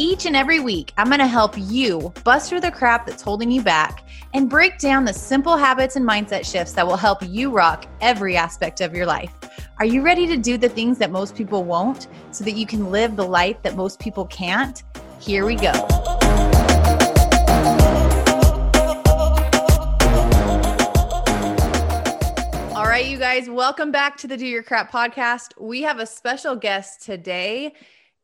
Each and every week, I'm going to help you bust through the crap that's holding you back and break down the simple habits and mindset shifts that will help you rock every aspect of your life. Are you ready to do the things that most people won't so that you can live the life that most people can't? Here we go. All right, you guys, welcome back to the Do Your Crap podcast. We have a special guest today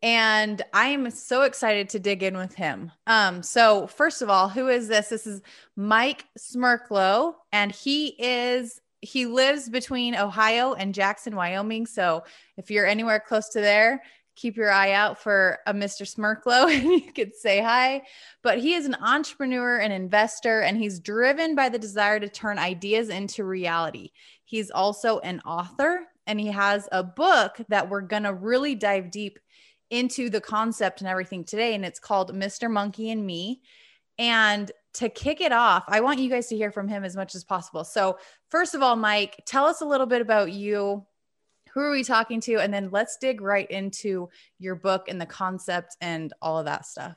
and I am so excited to dig in with him. Um, so first of all, who is this? This is Mike Smerklo, and he is he lives between Ohio and Jackson, Wyoming. So if you're anywhere close to there, keep your eye out for a Mr. Smerklo and you could say hi. But he is an entrepreneur and investor, and he's driven by the desire to turn ideas into reality. He's also an author, and he has a book that we're going to really dive deep into the concept and everything today. And it's called Mr. Monkey and Me. And to kick it off, I want you guys to hear from him as much as possible. So, first of all, Mike, tell us a little bit about you. Who are we talking to? And then let's dig right into your book and the concept and all of that stuff.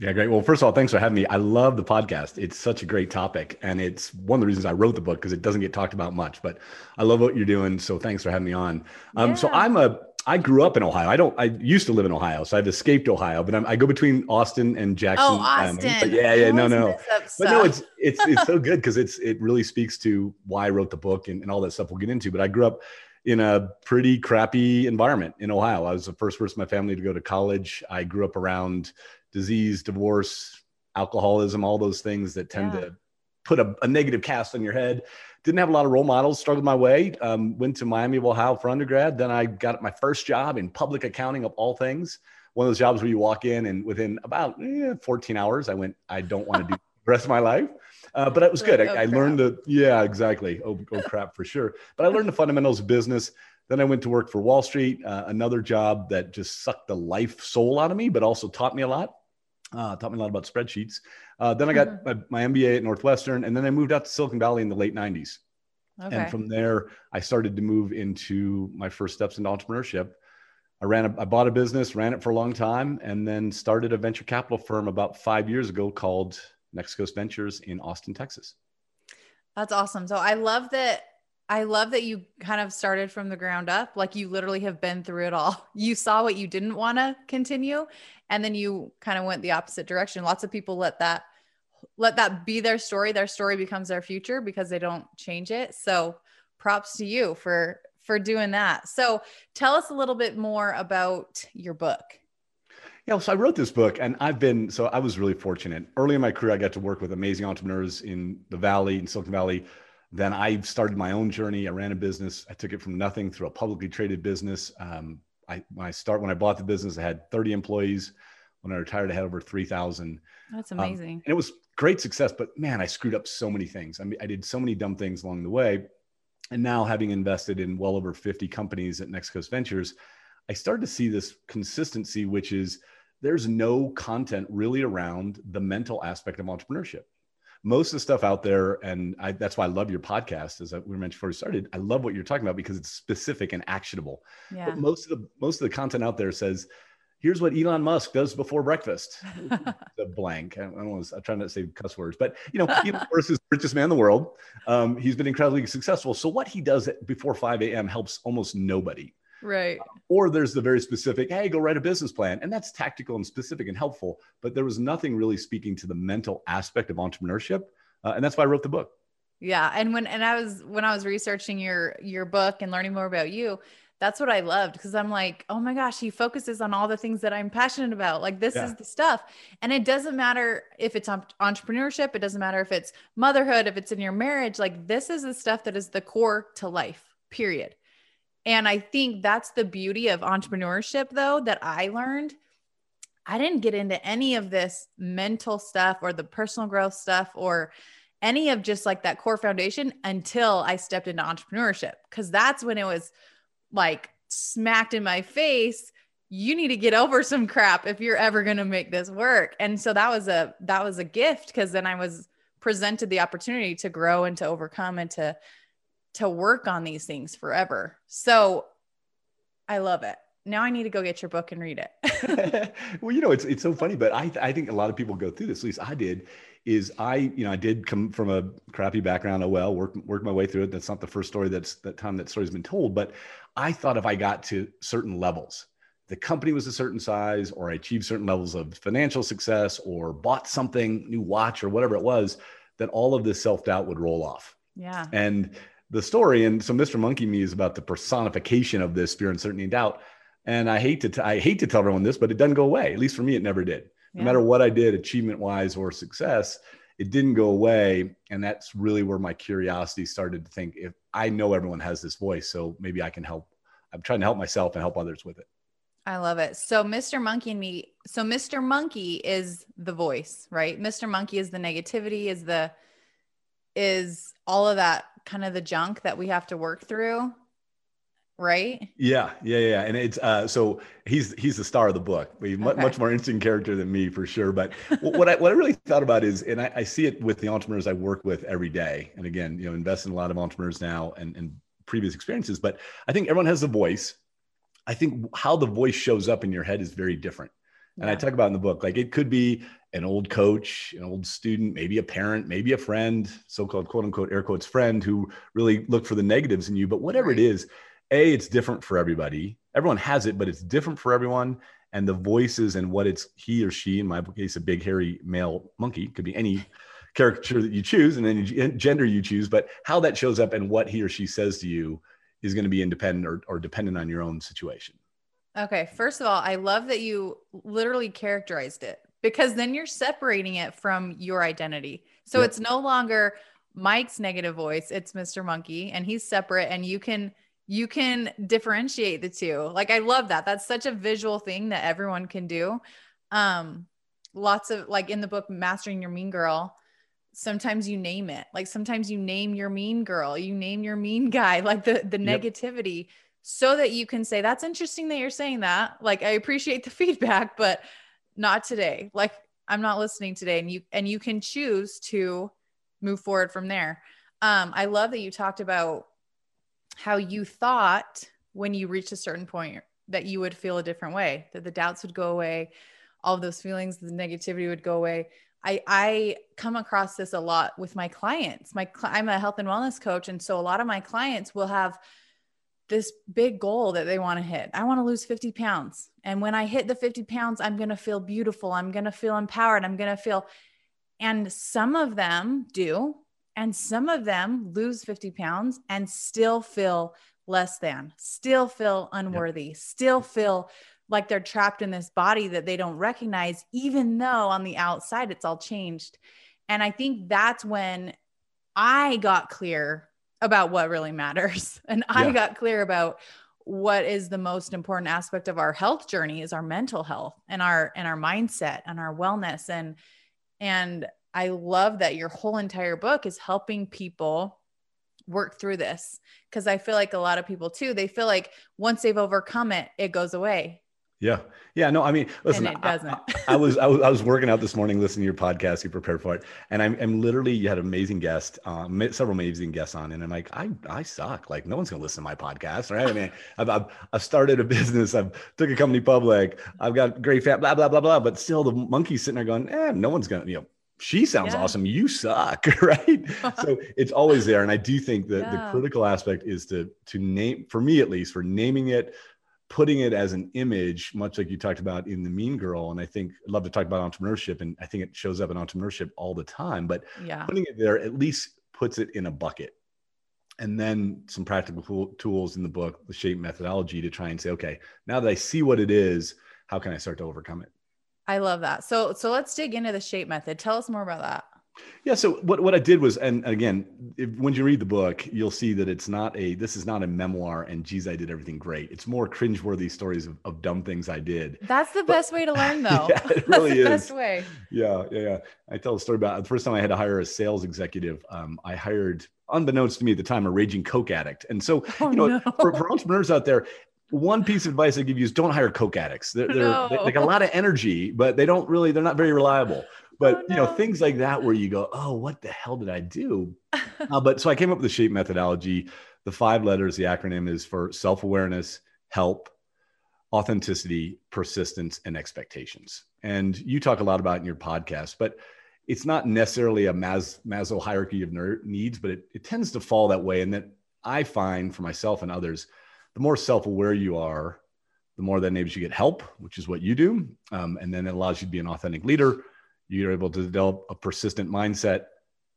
Yeah, great. Well, first of all, thanks for having me. I love the podcast. It's such a great topic. And it's one of the reasons I wrote the book because it doesn't get talked about much, but I love what you're doing. So thanks for having me on. Um, yeah. So I'm a, I grew up in Ohio. I don't, I used to live in Ohio. So I've escaped Ohio, but I'm, i go between Austin and Jackson. Oh, Austin. Um, yeah, yeah, no, no. But no, it's, it's, it's so good because it's, it really speaks to why I wrote the book and, and all that stuff we'll get into. But I grew up in a pretty crappy environment in Ohio. I was the first person in my family to go to college. I grew up around disease, divorce, alcoholism, all those things that tend yeah. to put a, a, negative cast on your head. Didn't have a lot of role models, struggled my way. Um, went to Miami of Ohio for undergrad. Then I got my first job in public accounting of all things. One of those jobs where you walk in and within about eh, 14 hours, I went, I don't want to do the rest of my life. Uh, but it was good. Like, I, oh, I learned the, yeah, exactly. Oh, oh, crap for sure. But I learned the fundamentals of business. Then I went to work for Wall Street, uh, another job that just sucked the life soul out of me, but also taught me a lot. Uh, taught me a lot about spreadsheets. Uh, then I got mm-hmm. my, my, MBA at Northwestern, and then I moved out to Silicon Valley in the late 90s. Okay. And from there, I started to move into my first steps into entrepreneurship. I ran, a, I bought a business, ran it for a long time, and then started a venture capital firm about five years ago called Next Coast Ventures in Austin, Texas. That's awesome. So I love that I love that you kind of started from the ground up. Like you literally have been through it all. You saw what you didn't want to continue and then you kind of went the opposite direction. Lots of people let that let that be their story. Their story becomes their future because they don't change it. So props to you for for doing that. So tell us a little bit more about your book. Yeah, so I wrote this book and I've been so I was really fortunate. Early in my career I got to work with amazing entrepreneurs in the valley in Silicon Valley then I started my own journey. I ran a business. I took it from nothing through a publicly traded business. Um, I when I start when I bought the business, I had 30 employees. When I retired, I had over 3,000. That's um, amazing. Um, and it was great success. But man, I screwed up so many things. I mean, I did so many dumb things along the way. And now, having invested in well over 50 companies at Next Coast Ventures, I started to see this consistency, which is there's no content really around the mental aspect of entrepreneurship most of the stuff out there, and I, that's why I love your podcast. As we mentioned before we started, I love what you're talking about because it's specific and actionable. Yeah. But most of the most of the content out there says, "Here's what Elon Musk does before breakfast." the blank. I, I don't I'm trying not to say cuss words, but you know, Elon Musk is the richest man in the world. Um, he's been incredibly successful. So what he does before 5 a.m. helps almost nobody. Right. or there's the very specific, hey, go write a business plan. And that's tactical and specific and helpful. But there was nothing really speaking to the mental aspect of entrepreneurship. Uh, and that's why I wrote the book. Yeah. And when and I was when I was researching your your book and learning more about you, that's what I loved because I'm like, oh my gosh, he focuses on all the things that I'm passionate about. Like this yeah. is the stuff. And it doesn't matter if it's entrepreneurship, it doesn't matter if it's motherhood, if it's in your marriage, like this is the stuff that is the core to life. Period. And I think that's the beauty of entrepreneurship, though, that I learned. I didn't get into any of this mental stuff or the personal growth stuff or any of just like that core foundation until I stepped into entrepreneurship. Cause that's when it was like smacked in my face. You need to get over some crap if you're ever going to make this work. And so that was a, that was a gift. Cause then I was presented the opportunity to grow and to overcome and to to work on these things forever. So I love it. Now I need to go get your book and read it. well, you know, it's it's so funny, but I I think a lot of people go through this. At least I did. Is I you know I did come from a crappy background. Oh well, work work my way through it. That's not the first story that's that time that story's been told. But I thought if I got to certain levels, the company was a certain size, or I achieved certain levels of financial success, or bought something new watch or whatever it was, that all of this self doubt would roll off. Yeah. And the story. And so Mr. Monkey Me is about the personification of this fear, uncertainty, and doubt. And I hate to t- I hate to tell everyone this, but it doesn't go away. At least for me, it never did. Yeah. No matter what I did, achievement wise or success, it didn't go away. And that's really where my curiosity started to think if I know everyone has this voice, so maybe I can help. I'm trying to help myself and help others with it. I love it. So Mr. Monkey and me, so Mr. Monkey is the voice, right? Mr. Monkey is the negativity, is the is all of that kind of the junk that we have to work through right? Yeah yeah yeah and it's uh so he's he's the star of the book. He's okay. much more interesting character than me for sure but what i what i really thought about is and I, I, see it with the entrepreneurs i work with every day and again you know invest in a lot of entrepreneurs now and and previous experiences but i think everyone has a voice. I think how the voice shows up in your head is very different and yeah. I talk about in the book, like it could be an old coach, an old student, maybe a parent, maybe a friend, so-called quote unquote air quotes friend who really look for the negatives in you. But whatever right. it is, a it's different for everybody. Everyone has it, but it's different for everyone. And the voices and what it's he or she, in my case, a big hairy male monkey, could be any caricature that you choose and any gender you choose, but how that shows up and what he or she says to you is going to be independent or, or dependent on your own situation. Okay. First of all, I love that you literally characterized it because then you're separating it from your identity. So yep. it's no longer Mike's negative voice, it's Mr. Monkey and he's separate and you can you can differentiate the two. Like I love that. That's such a visual thing that everyone can do. Um lots of like in the book Mastering Your Mean Girl, sometimes you name it. Like sometimes you name your mean girl, you name your mean guy, like the the yep. negativity so that you can say, that's interesting that you're saying that. Like, I appreciate the feedback, but not today. Like, I'm not listening today. And you, and you can choose to move forward from there. Um, I love that you talked about how you thought when you reached a certain point that you would feel a different way, that the doubts would go away, all of those feelings, the negativity would go away. I, I come across this a lot with my clients. My I'm a health and wellness coach, and so a lot of my clients will have this big goal that they want to hit. I want to lose 50 pounds. And when I hit the 50 pounds, I'm going to feel beautiful. I'm going to feel empowered. I'm going to feel, and some of them do. And some of them lose 50 pounds and still feel less than, still feel unworthy, yep. still feel like they're trapped in this body that they don't recognize, even though on the outside it's all changed. And I think that's when I got clear about what really matters. And I yeah. got clear about what is the most important aspect of our health journey is our mental health and our and our mindset and our wellness and and I love that your whole entire book is helping people work through this because I feel like a lot of people too they feel like once they've overcome it it goes away. Yeah. Yeah. No, I mean, listen, and it doesn't. I, I, was, I, was, I was working out this morning, listening to your podcast. You prepared for it. And I'm, I'm literally, you had an amazing guests, um, several amazing guests on. And I'm like, I, I suck. Like no one's going to listen to my podcast. Right. I mean, I've, I've, I've, started a business. I've took a company public. I've got great fat, blah, blah, blah, blah. But still the monkey's sitting there going, eh, no one's going to, you know, she sounds yeah. awesome. You suck. Right. so it's always there. And I do think that yeah. the critical aspect is to, to name, for me at least, for naming it, putting it as an image, much like you talked about in the Mean Girl. And I think I'd love to talk about entrepreneurship, and I think it shows up in entrepreneurship all the time. But yeah. putting it there at least puts it in a bucket. And then some practical tools in the book, the shape methodology to try and say, okay, now that I see what it is, how can I start to overcome it? I love that. So so let's dig into the shape method. Tell us more about that. Yeah. So what, what I did was, and again, if, when you read the book, you'll see that it's not a, this is not a memoir and geez, I did everything great. It's more cringeworthy stories of, of dumb things I did. That's the but, best way to learn though. yeah, it really is. best way. Yeah. Yeah. Yeah. I tell a story about the first time I had to hire a sales executive. Um, I hired, unbeknownst to me at the time, a raging Coke addict. And so, oh, you know, no. for, for entrepreneurs out there, one piece of advice I give you is don't hire coke addicts. They're, they're no. they, they got a lot of energy, but they don't really, they're not very reliable but oh, no. you know things like that where you go oh what the hell did i do? Uh, but so i came up with the shape methodology. The five letters the acronym is for self-awareness help authenticity persistence and expectations. And you talk a lot about in your podcast but it's not necessarily a Mas- Maslow hierarchy of needs but it, it tends to fall that way and that i find for myself and others the more self-aware you are the more that enables you get help which is what you do um, and then it allows you to be an authentic leader you're able to develop a persistent mindset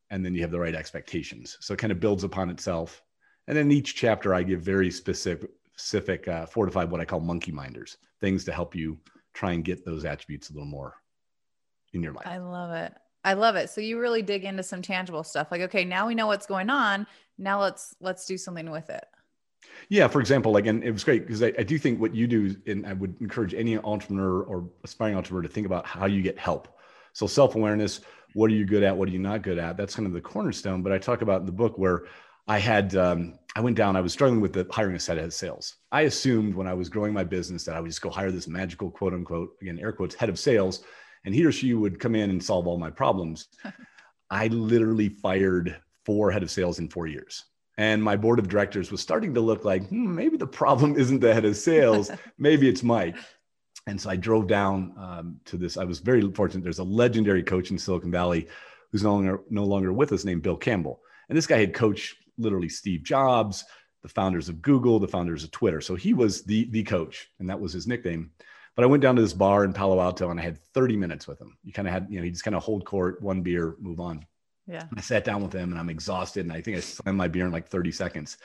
and then you have the right expectations. So it kind of builds upon itself. And then each chapter i give very specific specific uh, five what i call monkey minders things to help you try and get those attributes a little more in your life. I love it. I love it. So you really dig into some tangible stuff. Like okay now we know what's going on. Now let's let's do something with it. Yeah, for example, like, and it was great because I, I, do think what you do, and I would encourage any entrepreneur or aspiring entrepreneur to think about how you get help. So self awareness, what are you good at? What are you not good at? That's kind of the cornerstone. But I talk about in the book where I had, um, I went down, I was struggling with the hiring a set of sales. I assumed when I was growing my business that I would just go hire this magical quote unquote, again, air quotes, head of sales, and he or she would come in and solve all my problems. I literally fired four head of sales in four years. And my board of directors was starting to look like hmm, maybe the problem isn't the head of sales, maybe it's Mike and so I drove down um, to this. I was very fortunate. There's a legendary coach in Silicon Valley who's no longer no longer with us, named Bill Campbell. And this guy had coached literally Steve Jobs, the founders of Google, the founders of Twitter. So he was the the coach, and that was his nickname. But I went down to this bar in Palo Alto, and I had 30 minutes with him. You kind of had, you know, he just kind of hold court, one beer, move on. Yeah. I sat down with him, and I'm exhausted, and I think I slammed my beer in like 30 seconds.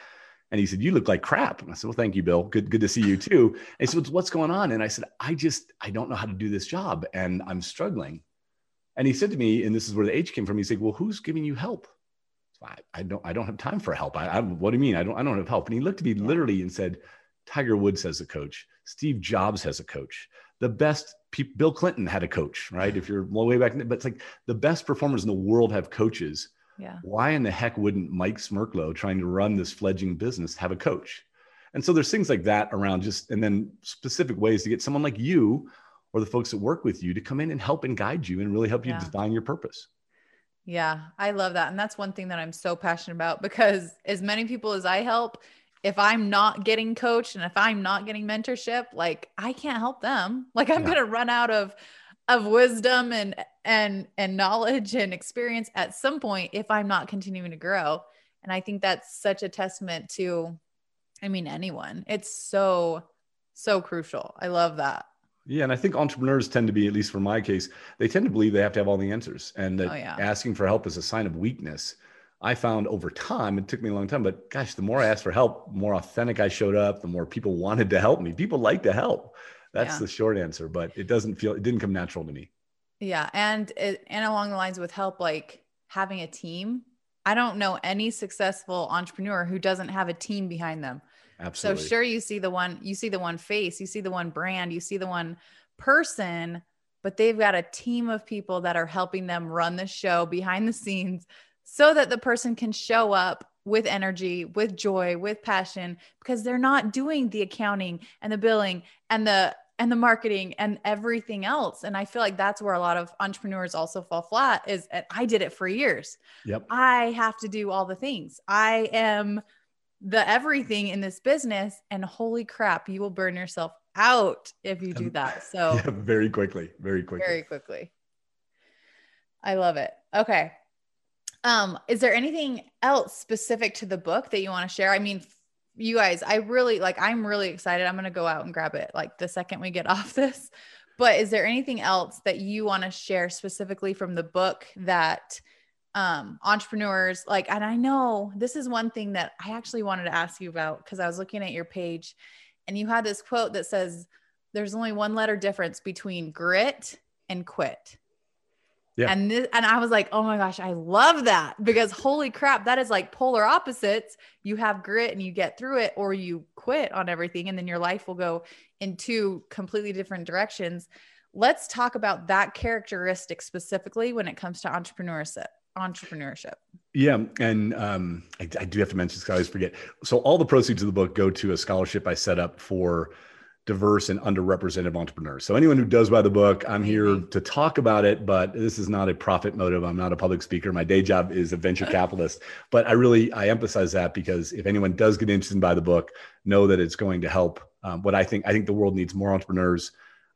And he said, "You look like crap." And I said, "Well, thank you, Bill. Good, good to see you too." And he said, "What's going on?" And I said, "I just, I don't know how to do this job, and I'm struggling." And he said to me, and this is where the H came from. He said, "Well, who's giving you help?" So I, I don't, I don't have time for help. I, I, what do you mean? I don't, I don't have help. And he looked at me literally and said, "Tiger Woods has a coach. Steve Jobs has a coach. The best." People, Bill Clinton had a coach, right? If you're way back, but it's like the best performers in the world have coaches yeah. Why in the heck wouldn't Mike Smerklo trying to run this fledgling business have a coach? And so there's things like that around just, and then specific ways to get someone like you or the folks that work with you to come in and help and guide you and really help you yeah. define your purpose. Yeah, I love that. And that's one thing that I'm so passionate about because as many people as I help, if I'm not getting coached and if I'm not getting mentorship, like I can't help them. Like I'm yeah. going to run out of of wisdom and and and knowledge and experience at some point if i'm not continuing to grow and i think that's such a testament to i mean anyone it's so so crucial i love that yeah, and I think entrepreneurs tend to be, at least for my case, they tend to believe they have to have all the answers, and that oh, yeah. asking for help is a sign of weakness. I found over time, it took me a long time, but gosh, the more I asked for help, the more authentic I showed up, the more people wanted to help me. People like to help. That's yeah. the short answer, but it doesn't feel it didn't come natural to me. Yeah, and it, and along the lines with help like having a team. I don't know any successful entrepreneur who doesn't have a team behind them. Absolutely. So sure you see the one you see the one face, you see the one brand, you see the one person, but they've got a team of people that are helping them run the show behind the scenes so that the person can show up with energy, with joy, with passion, because they're not doing the accounting and the billing and the and the marketing and everything else. And I feel like that's where a lot of entrepreneurs also fall flat is I did it for years. Yep. I have to do all the things. I am the everything in this business and holy crap, you will burn yourself out if you do that. So yeah, very quickly, very quickly. Very quickly. I love it. Okay. Um, is there anything else specific to the book that you want to share? I mean, you guys, I really like, I'm really excited. I'm going to go out and grab it like the second we get off this. But is there anything else that you want to share specifically from the book that um, entrepreneurs like, and I know this is one thing that I actually wanted to ask you about because I was looking at your page and you had this quote that says, There's only one letter difference between grit and quit. Yeah. And this, and I was like, oh my gosh, I love that because holy crap, that is like polar opposites. You have grit and you get through it, or you quit on everything, and then your life will go in two completely different directions. Let's talk about that characteristic specifically when it comes to entrepreneurship. Entrepreneurship. Yeah, and um, I, I do have to mention, because I always forget. So all the proceeds of the book go to a scholarship I set up for diverse and underrepresented entrepreneurs. So anyone who does buy the book, I'm here to talk about it, but this is not a profit motive. I'm not a public speaker. My day job is a venture capitalist, but I really I emphasize that because if anyone does get interested in buy the book, know that it's going to help. Um, what I think I think the world needs more entrepreneurs.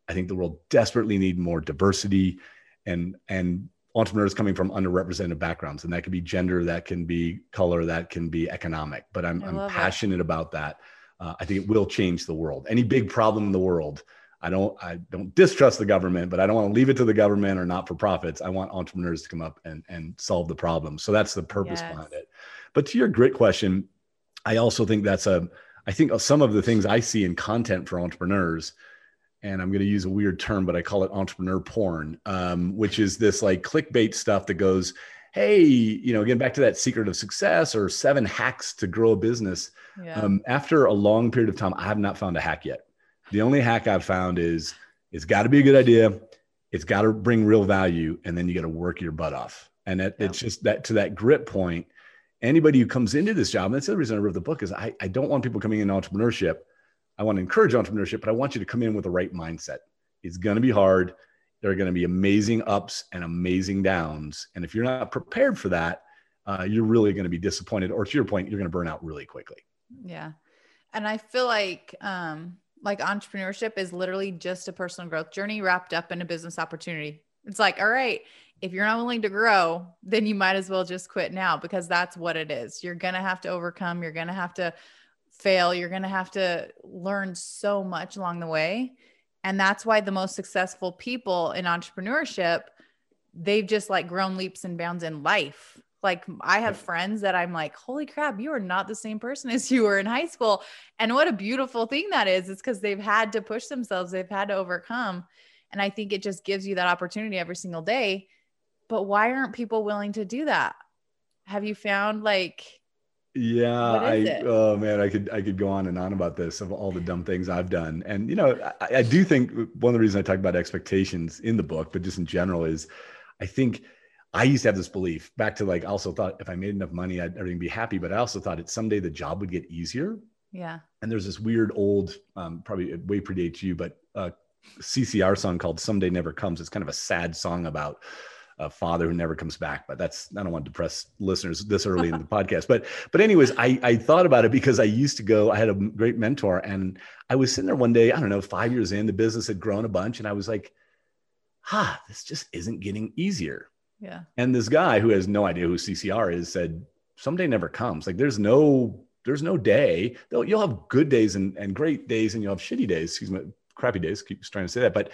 I think the world desperately need more diversity and and entrepreneurs coming from underrepresented backgrounds and that could be gender that can be color that can be economic but i'm, I'm passionate it. about that uh, I think it will change the world. Any big problem in the world, I don't I don't distrust the government, but I don't want to leave it to the government or not for profits. I want entrepreneurs to come up and and solve the problem. So that's the purpose yes. behind it. But to your grit question, I also think that's a I think some of the things I see in content for entrepreneurs, and I'm going to use a weird term, but I call it entrepreneur porn, um, which is this like clickbait stuff that goes, hey, you know, getting back to that secret of success or seven hacks to grow a business. Yeah. Um, after a long period of time, I have not found a hack yet. The only hack I've found is it's got to be a good idea. It's got to bring real value, and then you got to work your butt off. And it, yeah. it's just that to that grit point. Anybody who comes into this job, and that's the reason I wrote the book, is I, I don't want people coming in entrepreneurship. I want to encourage entrepreneurship, but I want you to come in with the right mindset. It's going to be hard. There are going to be amazing ups and amazing downs. And if you're not prepared for that, uh, you're really going to be disappointed. Or to your point, you're going to burn out really quickly. Yeah. And I feel like, um, like entrepreneurship is literally just a personal growth journey wrapped up in a business opportunity. It's like, all right, if you're not willing to grow, then you might as well just quit now because that's what it is. You're going to have to overcome, you're going to have to fail, you're going to have to learn so much along the way. And that's why the most successful people in entrepreneurship, they've just like grown leaps and bounds in life. Like I have friends that I'm like, holy crap, you are not the same person as you were in high school. And what a beautiful thing that is. It's because they've had to push themselves, they've had to overcome. And I think it just gives you that opportunity every single day. But why aren't people willing to do that? Have you found like yeah, I it? oh man, I could I could go on and on about this of all the dumb things I've done, and you know I, I do think one of the reasons I talk about expectations in the book, but just in general, is I think I used to have this belief back to like I also thought if I made enough money, I'd everything be happy, but I also thought that someday the job would get easier. Yeah. And there's this weird old, um, probably way predates you, but uh, CCR song called "Someday Never Comes." It's kind of a sad song about a father who never comes back. But that's I don't want to depress listeners this early in the podcast. But but anyways, I I thought about it because I used to go. I had a great mentor, and I was sitting there one day. I don't know, five years in, the business had grown a bunch, and I was like, "Ha, this just isn't getting easier." Yeah. And this guy who has no idea who CCR is said, "Someday never comes. Like there's no." There's no day. Though You'll have good days and, and great days, and you'll have shitty days. Excuse me, crappy days. Keep trying to say that, but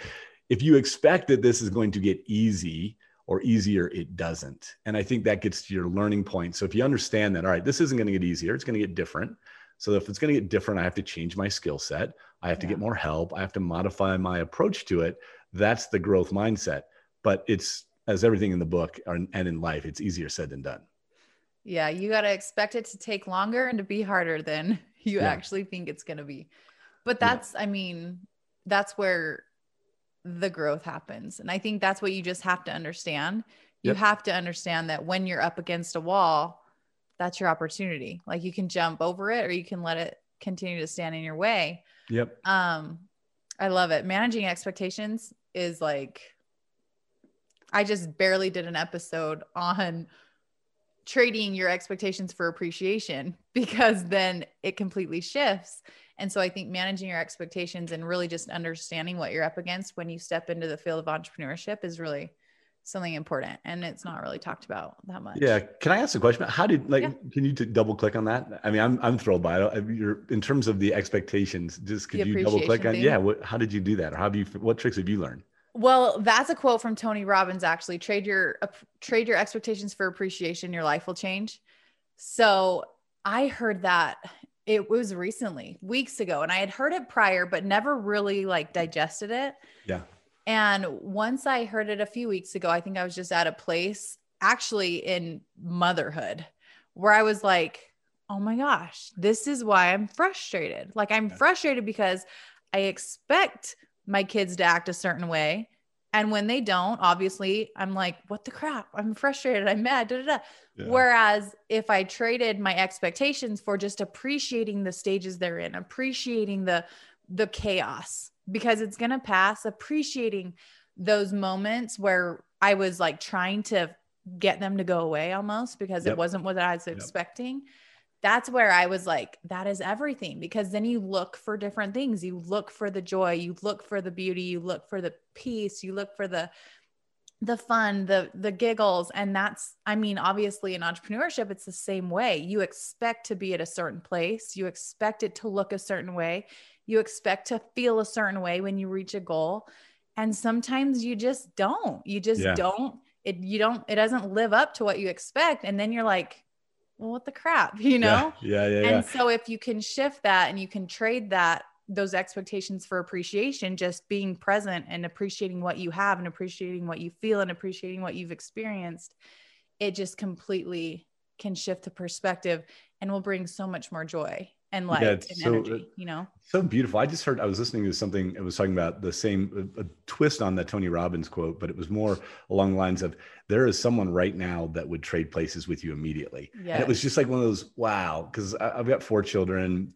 if you expect that this is going to get easy, or easier, it doesn't. And I think that gets to your learning point. So if you understand that, all right, this isn't going to get easier, it's going to get different. So if it's going to get different, I have to change my skill set. I have to get more help. I have to modify my approach to it. That's the growth mindset. But it's as everything in the book and in life, it's easier said than done. Yeah, you got to expect it to take longer and to be harder than you yeah. actually think it's going to be. But that's, yeah. I mean, that's where the growth happens. And I think that's what you just have to understand. You yep. have to understand that when you're up against a wall, that's your opportunity. Like you can jump over it or you can let it continue to stand in your way. Yep. Um I love it. Managing expectations is like, I just barely did an episode on trading your expectations for appreciation because then it completely shifts. And so I think managing your expectations and really just understanding what you're up against when you step into the field of entrepreneurship is really something important and it's not really talked about that much. Yeah. Can I ask a question? How did like, yeah. can you double click on that? I mean, I'm, I'm thrilled by it. You're in terms of the expectations, just could the you double click on, thing. yeah. What, how did you do that? Or how do you, what tricks have you learned? Well, that's a quote from Tony Robbins actually. Trade your uh, trade your expectations for appreciation, your life will change. So, I heard that it was recently, weeks ago, and I had heard it prior but never really like digested it. Yeah. And once I heard it a few weeks ago, I think I was just at a place actually in motherhood where I was like, "Oh my gosh, this is why I'm frustrated." Like I'm frustrated because I expect my kids to act a certain way. And when they don't, obviously, I'm like, what the crap? I'm frustrated. I'm mad. Da, da, da. Yeah. Whereas if I traded my expectations for just appreciating the stages they're in, appreciating the the chaos because it's gonna pass, appreciating those moments where I was like trying to get them to go away almost because yep. it wasn't what I was yep. expecting that's where I was like, that is everything. Because then you look for different things. You look for the joy, you look for the beauty, you look for the peace, you look for the the fun, the the giggles. And that's, I mean, obviously in entrepreneurship, it's the same way. You expect to be at a certain place, you expect it to look a certain way, you expect to feel a certain way when you reach a goal. And sometimes you just don't. You just yeah. don't. It you don't, it doesn't live up to what you expect. And then you're like, well, what the crap, you know? Yeah, yeah, yeah. And yeah. so if you can shift that and you can trade that, those expectations for appreciation, just being present and appreciating what you have and appreciating what you feel and appreciating what you've experienced, it just completely can shift the perspective and will bring so much more joy and light yeah, and so, energy, uh, you know? So beautiful. I just heard, I was listening to something, it was talking about the same a, a twist on that Tony Robbins quote, but it was more along the lines of there is someone right now that would trade places with you immediately. Yes. And it was just like one of those, wow, because I've got four children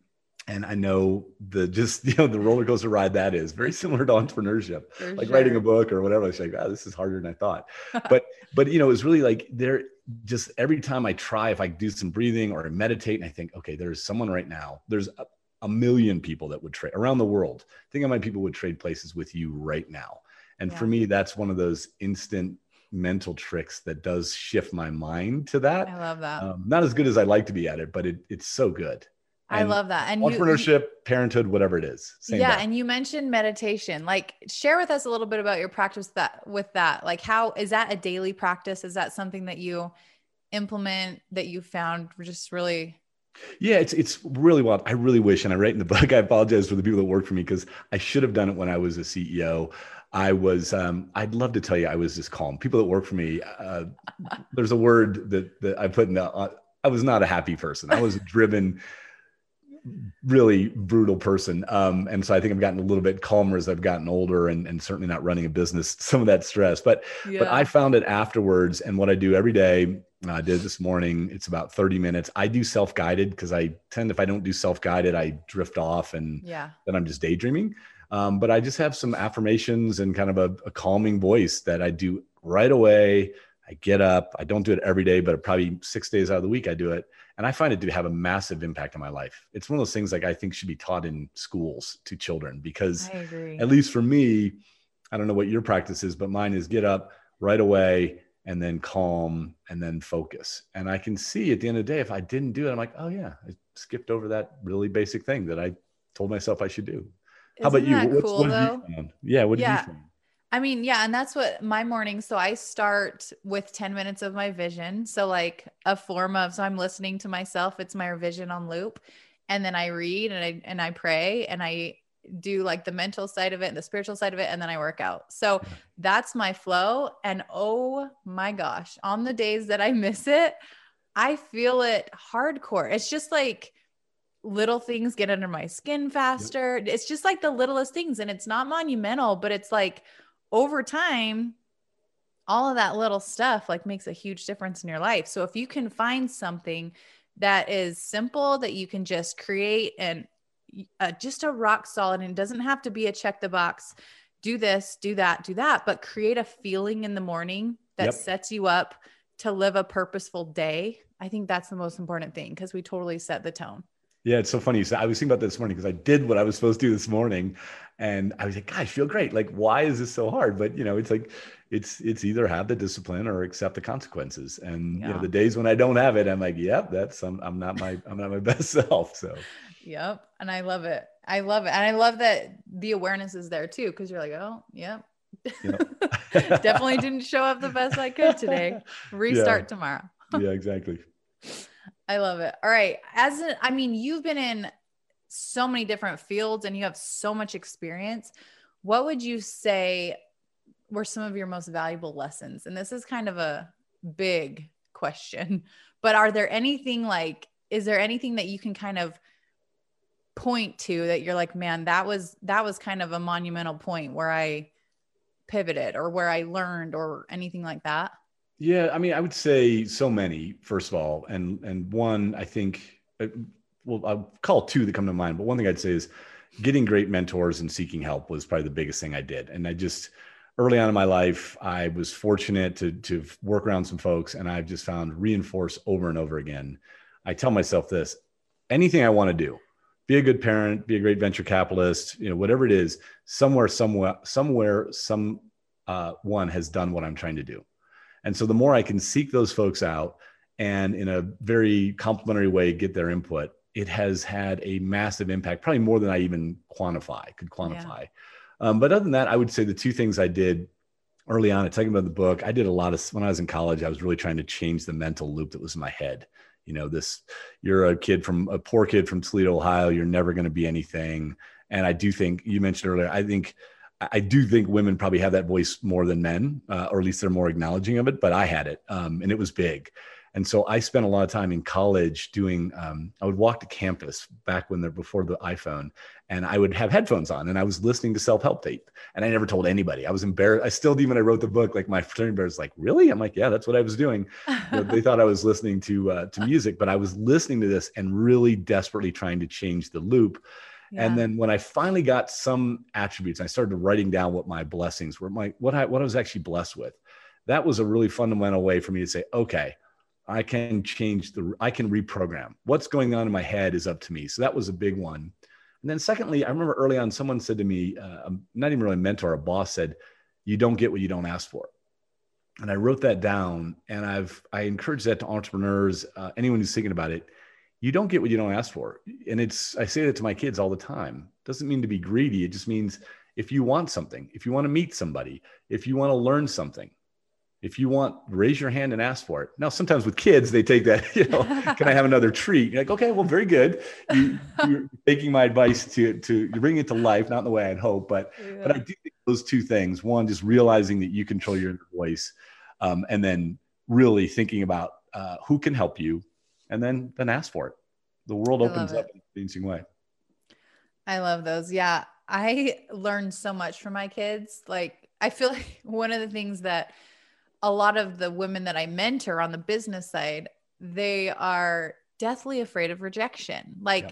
and I know the just you know the roller coaster ride that is very similar to entrepreneurship, For like sure. writing a book or whatever. It's like, wow, this is harder than I thought. but but you know, it's really like there. Just every time I try, if I do some breathing or I meditate, and I think, okay, there's someone right now. There's a, a million people that would trade around the world. Think how many people would trade places with you right now. And yeah. for me, that's one of those instant mental tricks that does shift my mind to that. I love that. Um, not as good as I like to be at it, but it, it's so good. I love that. And entrepreneurship, you, parenthood, whatever it is. yeah. And you mentioned meditation. Like share with us a little bit about your practice that with that. Like how is that a daily practice? Is that something that you implement that you found just really yeah, it's it's really wild. I really wish, and I write in the book. I apologize for the people that work for me because I should have done it when I was a CEO. I was. Um, I'd love to tell you I was just calm. People that work for me. Uh, there's a word that that I put in the. Uh, I was not a happy person. I was driven really brutal person. Um, and so I think I've gotten a little bit calmer as I've gotten older and, and certainly not running a business, some of that stress, but, yeah. but I found it afterwards. And what I do every day, I did this morning, it's about 30 minutes. I do self-guided because I tend, if I don't do self-guided, I drift off and yeah. then I'm just daydreaming. Um, but I just have some affirmations and kind of a, a calming voice that I do right away. I get up. I don't do it every day, but probably six days out of the week I do it. And i find it to have a massive impact on my life. It's one of those things like i think should be taught in schools to children because at least for me i don't know what your practice is but mine is get up right away and then calm and then focus. And i can see at the end of the day if i didn't do it i'm like oh yeah i skipped over that really basic thing that i told myself i should do. Isn't how about you? cool, what you yeah what did yeah. you find I mean, yeah, and that's what my morning. So I start with 10 minutes of my vision. So like a form of so I'm listening to myself, it's my vision on loop. And then I read and I and I pray and I do like the mental side of it and the spiritual side of it and then I work out. So that's my flow and oh my gosh, on the days that I miss it, I feel it hardcore. It's just like little things get under my skin faster. Yep. It's just like the littlest things and it's not monumental, but it's like over time, all of that little stuff like makes a huge difference in your life. So if you can find something that is simple that you can just create and uh, just a rock solid and doesn't have to be a check the box do this do that do that but create a feeling in the morning that yep. sets you up to live a purposeful day i think that's the most important thing because we totally set the tone yeah, it's so funny. So I was thinking about this morning because I did what I was supposed to do this morning, and I was like, "Gosh, I feel great. Like, why is this so hard?" But you know, it's like, it's it's either have the discipline or accept the consequences. And yeah. you know, the days when I don't have it, I'm like, "Yep, that's I'm, I'm not my I'm not my best self." So. Yep, and I love it. I love it, and I love that the awareness is there too because you're like, "Oh, yep." yep. Definitely didn't show up the best I could today. Restart yeah. tomorrow. yeah, exactly. I love it. All right. As an, I mean, you've been in so many different fields and you have so much experience. What would you say were some of your most valuable lessons? And this is kind of a big question, but are there anything like, is there anything that you can kind of point to that you're like, man, that was, that was kind of a monumental point where I pivoted or where I learned or anything like that? Yeah, I mean, I would say so many. First of all, and and one, I think, uh, well, I'll call two that come to mind. But one thing I'd say is getting great mentors and seeking help was probably the biggest thing I did. And I just early on in my life, I was fortunate to to work around some folks, and I've just found reinforce over and over again. I tell myself this: anything I want to do, be a good parent, be a great venture capitalist, you know, whatever it is, somewhere, somewhere, somewhere, some uh, one has done what I'm trying to do and so the more I can seek those folks out and in a very complimentary way get their input, it has had a massive impact, probably more than I even quantify, could quantify. Yeah. Um, but other than that, I would say the two things I did early on, I'm talking about the book, I did a lot of, when I was in college, I was really trying to change the mental loop that was in my head. You know, this, you're a kid from a poor kid from Toledo, Ohio, you're never going to be anything. And I do think you mentioned earlier, I think I do think women probably have that voice more than men, uh, or at least they're more acknowledging of it. But I had it, um, and it was big. And so I spent a lot of time in college doing. Um, I would walk to campus back when they're before the iPhone, and I would have headphones on, and I was listening to self help tape. And I never told anybody. I was embarrassed. I still, even I wrote the book, like my fraternity brother's like, "Really?" I'm like, "Yeah, that's what I was doing." You know, they thought I was listening to uh, to music, but I was listening to this and really desperately trying to change the loop. And then when I finally got some attributes, I started writing down what my blessings were, my what I what I was actually blessed with. That was a really fundamental way for me to say, okay, I can change the I can reprogram. What's going on in my head is up to me. So that was a big one. And then secondly, I remember early on someone said to me, uh, not even really a mentor, a boss said, "You don't get what you don't ask for." And I wrote that down, and I've I encourage that to entrepreneurs, uh, anyone who's thinking about it you don't get what you don't ask for. And it's, I say that to my kids all the time. Doesn't mean to be greedy. It just means if you want something, if you want to meet somebody, if you want to learn something, if you want, raise your hand and ask for it. Now, sometimes with kids, they take that, you know, can I have another treat? You're like, okay, well, very good. You, are taking my advice to, to bring it to life, not in the way I'd hope, but, yeah. but I do think those two things, one, just realizing that you control your voice. Um, and then really thinking about uh, who can help you and then then ask for it. The world opens up in an amazing way. I love those. Yeah. I learned so much from my kids. Like I feel like one of the things that a lot of the women that I mentor on the business side, they are deathly afraid of rejection. Like yeah.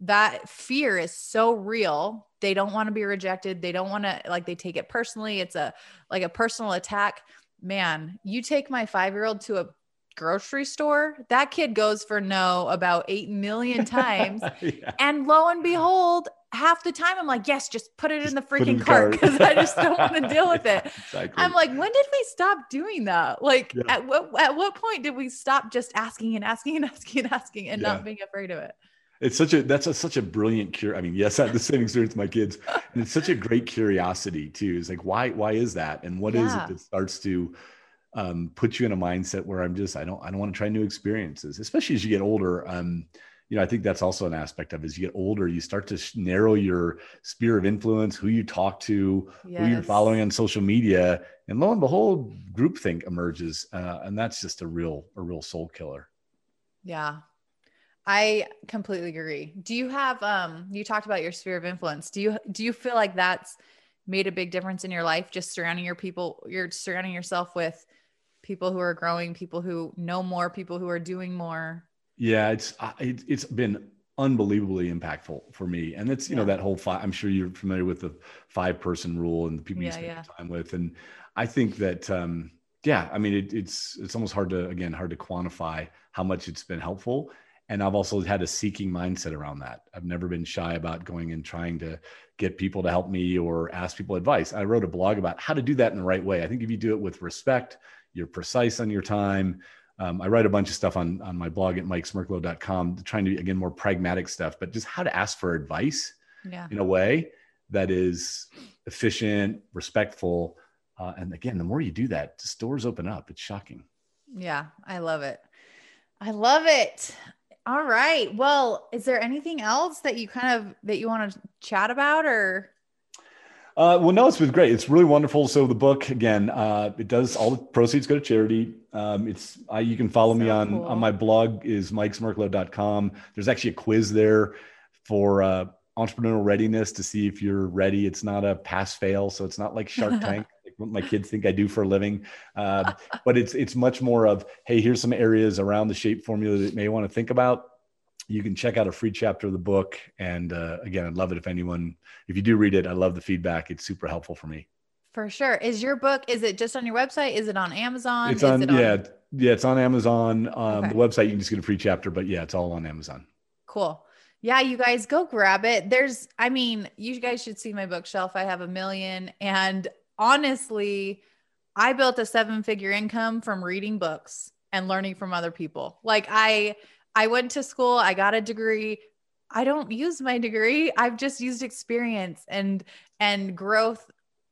that fear is so real. They don't want to be rejected. They don't want to like they take it personally. It's a like a personal attack. Man, you take my 5-year-old to a grocery store, that kid goes for no about 8 million times. yeah. And lo and behold, half the time I'm like, yes, just put it just in the freaking cart because I just don't want to deal with it. Exactly. I'm like, when did we stop doing that? Like, yeah. at what at what point did we stop just asking and asking and asking and asking and yeah. not being afraid of it? It's such a that's a, such a brilliant cure. I mean, yes, I had the same experience with my kids, and it's such a great curiosity too. It's like, why why is that, and what is it that starts to um, put you in a mindset where I'm just I don't I don't want to try new experiences, especially as you get older. Um, you know, I think that's also an aspect of as you get older, you start to narrow your sphere of influence, who you talk to, yes. who you're following on social media, and lo and behold, groupthink emerges, uh, and that's just a real a real soul killer. Yeah, I completely agree. Do you have um you talked about your sphere of influence. Do you do you feel like that's made a big difference in your life just surrounding your people you're surrounding yourself with people who are growing, people who know more, people who are doing more? Yeah, it's it, has been unbelievably impactful for me. And it's, you yeah. know, that whole five, I'm sure you're familiar with the five person rule and the people yeah, you spend yeah. time with. And I think that, um, yeah, I mean, it, it's, it's almost hard to, again, hard to quantify how much it's been helpful. And I've also had a seeking mindset around that. I've never been shy about going and trying to get people to help me or ask people advice. I wrote a blog about how to do that in the right way. I think if you do it with respect, you're precise on your time, um, I write a bunch of stuff on, on my blog at mikesmerklo.com, trying to, again, more pragmatic stuff, but just how to ask for advice yeah. in a way that is efficient, respectful. Uh, and again, the more you do that, just doors open up. It's shocking. Yeah, I love it. I love it. All right. Well, is there anything else that you kind of that you want to chat about or uh, well, no, it's been great. It's really wonderful. So the book again, uh, it does all the proceeds go to charity. Um, it's I, you can follow so me on cool. on my blog is mikesmerklo.com. There's actually a quiz there for uh, entrepreneurial readiness to see if you're ready. It's not a pass fail, so it's not like Shark Tank. like what my kids think I do for a living, uh, but it's it's much more of hey, here's some areas around the shape formula that you may want to think about you can check out a free chapter of the book. And uh, again, I'd love it if anyone, if you do read it, I love the feedback. It's super helpful for me. For sure. Is your book, is it just on your website? Is it on Amazon? It's on, it on, yeah. Yeah. It's on Amazon. Um, okay. The website, you can just get a free chapter, but yeah, it's all on Amazon. Cool. Yeah, you guys go grab it. There's, I mean, you guys should see my bookshelf. I have a million. And honestly, I built a seven figure income from reading books and learning from other people. Like, I, I went to school, I got a degree. I don't use my degree. I've just used experience and and growth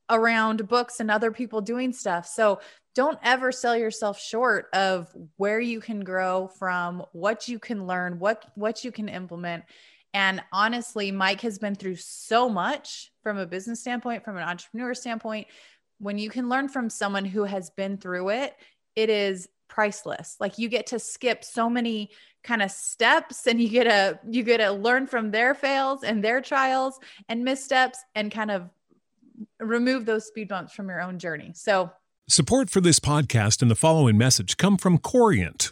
around books and other people doing stuff. So don't ever sell yourself short of where you can grow from, what you can learn, what what you can implement. And honestly, Mike has been through so much from a business standpoint, from an entrepreneur standpoint. When you can learn from someone who has been through it, it is priceless. Like you get to skip so many kind of steps and you get to you get to learn from their fails and their trials and missteps and kind of remove those speed bumps from your own journey. So Support for this podcast and the following message come from Corient.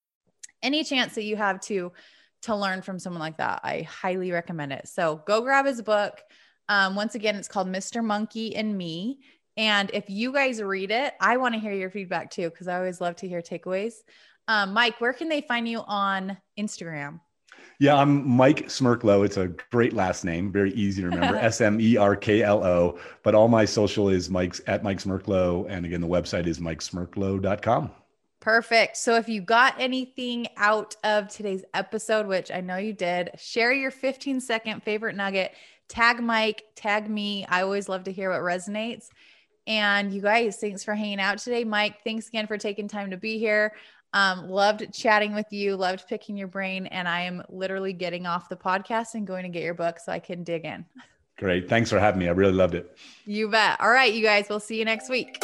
any chance that you have to to learn from someone like that, I highly recommend it. So go grab his book. Um, once again, it's called Mr. Monkey and Me. And if you guys read it, I want to hear your feedback too, because I always love to hear takeaways. Um, Mike, where can they find you on Instagram? Yeah, I'm Mike Smerklo. It's a great last name, very easy to remember. S M E R K L O. But all my social is Mike's at Mike Smerklo. And again, the website is mikesmerklo.com. Perfect. So if you got anything out of today's episode, which I know you did, share your 15 second favorite nugget, tag Mike, tag me. I always love to hear what resonates. And you guys, thanks for hanging out today. Mike, thanks again for taking time to be here. Um, loved chatting with you, loved picking your brain. And I am literally getting off the podcast and going to get your book so I can dig in. Great. Thanks for having me. I really loved it. You bet. All right, you guys, we'll see you next week.